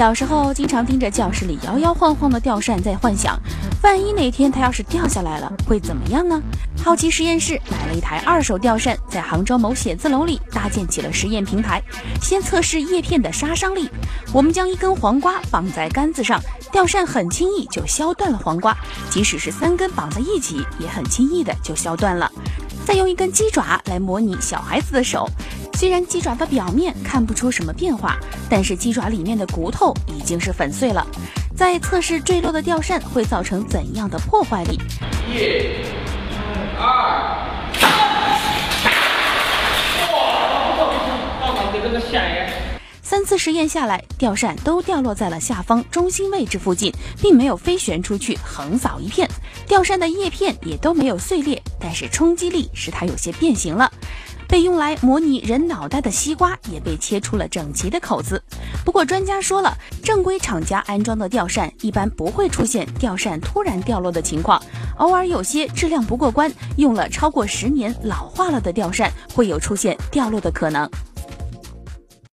小时候经常盯着教室里摇摇晃晃的吊扇，在幻想，万一哪天它要是掉下来了，会怎么样呢？好奇实验室买了一台二手吊扇，在杭州某写字楼里搭建起了实验平台，先测试叶片的杀伤力。我们将一根黄瓜绑在杆子上，吊扇很轻易就削断了黄瓜，即使是三根绑在一起，也很轻易的就削断了。再用一根鸡爪来模拟小孩子的手。虽然鸡爪的表面看不出什么变化，但是鸡爪里面的骨头已经是粉碎了。在测试坠落的吊扇会造成怎样的破坏力？一、二、三！哇，这个线三次实验下来，吊扇都掉落在了下方中心位置附近，并没有飞旋出去横扫一片。吊扇的叶片也都没有碎裂，但是冲击力使它有些变形了。被用来模拟人脑袋的西瓜也被切出了整齐的口子。不过专家说了，正规厂家安装的吊扇一般不会出现吊扇突然掉落的情况，偶尔有些质量不过关、用了超过十年老化了的吊扇会有出现掉落的可能。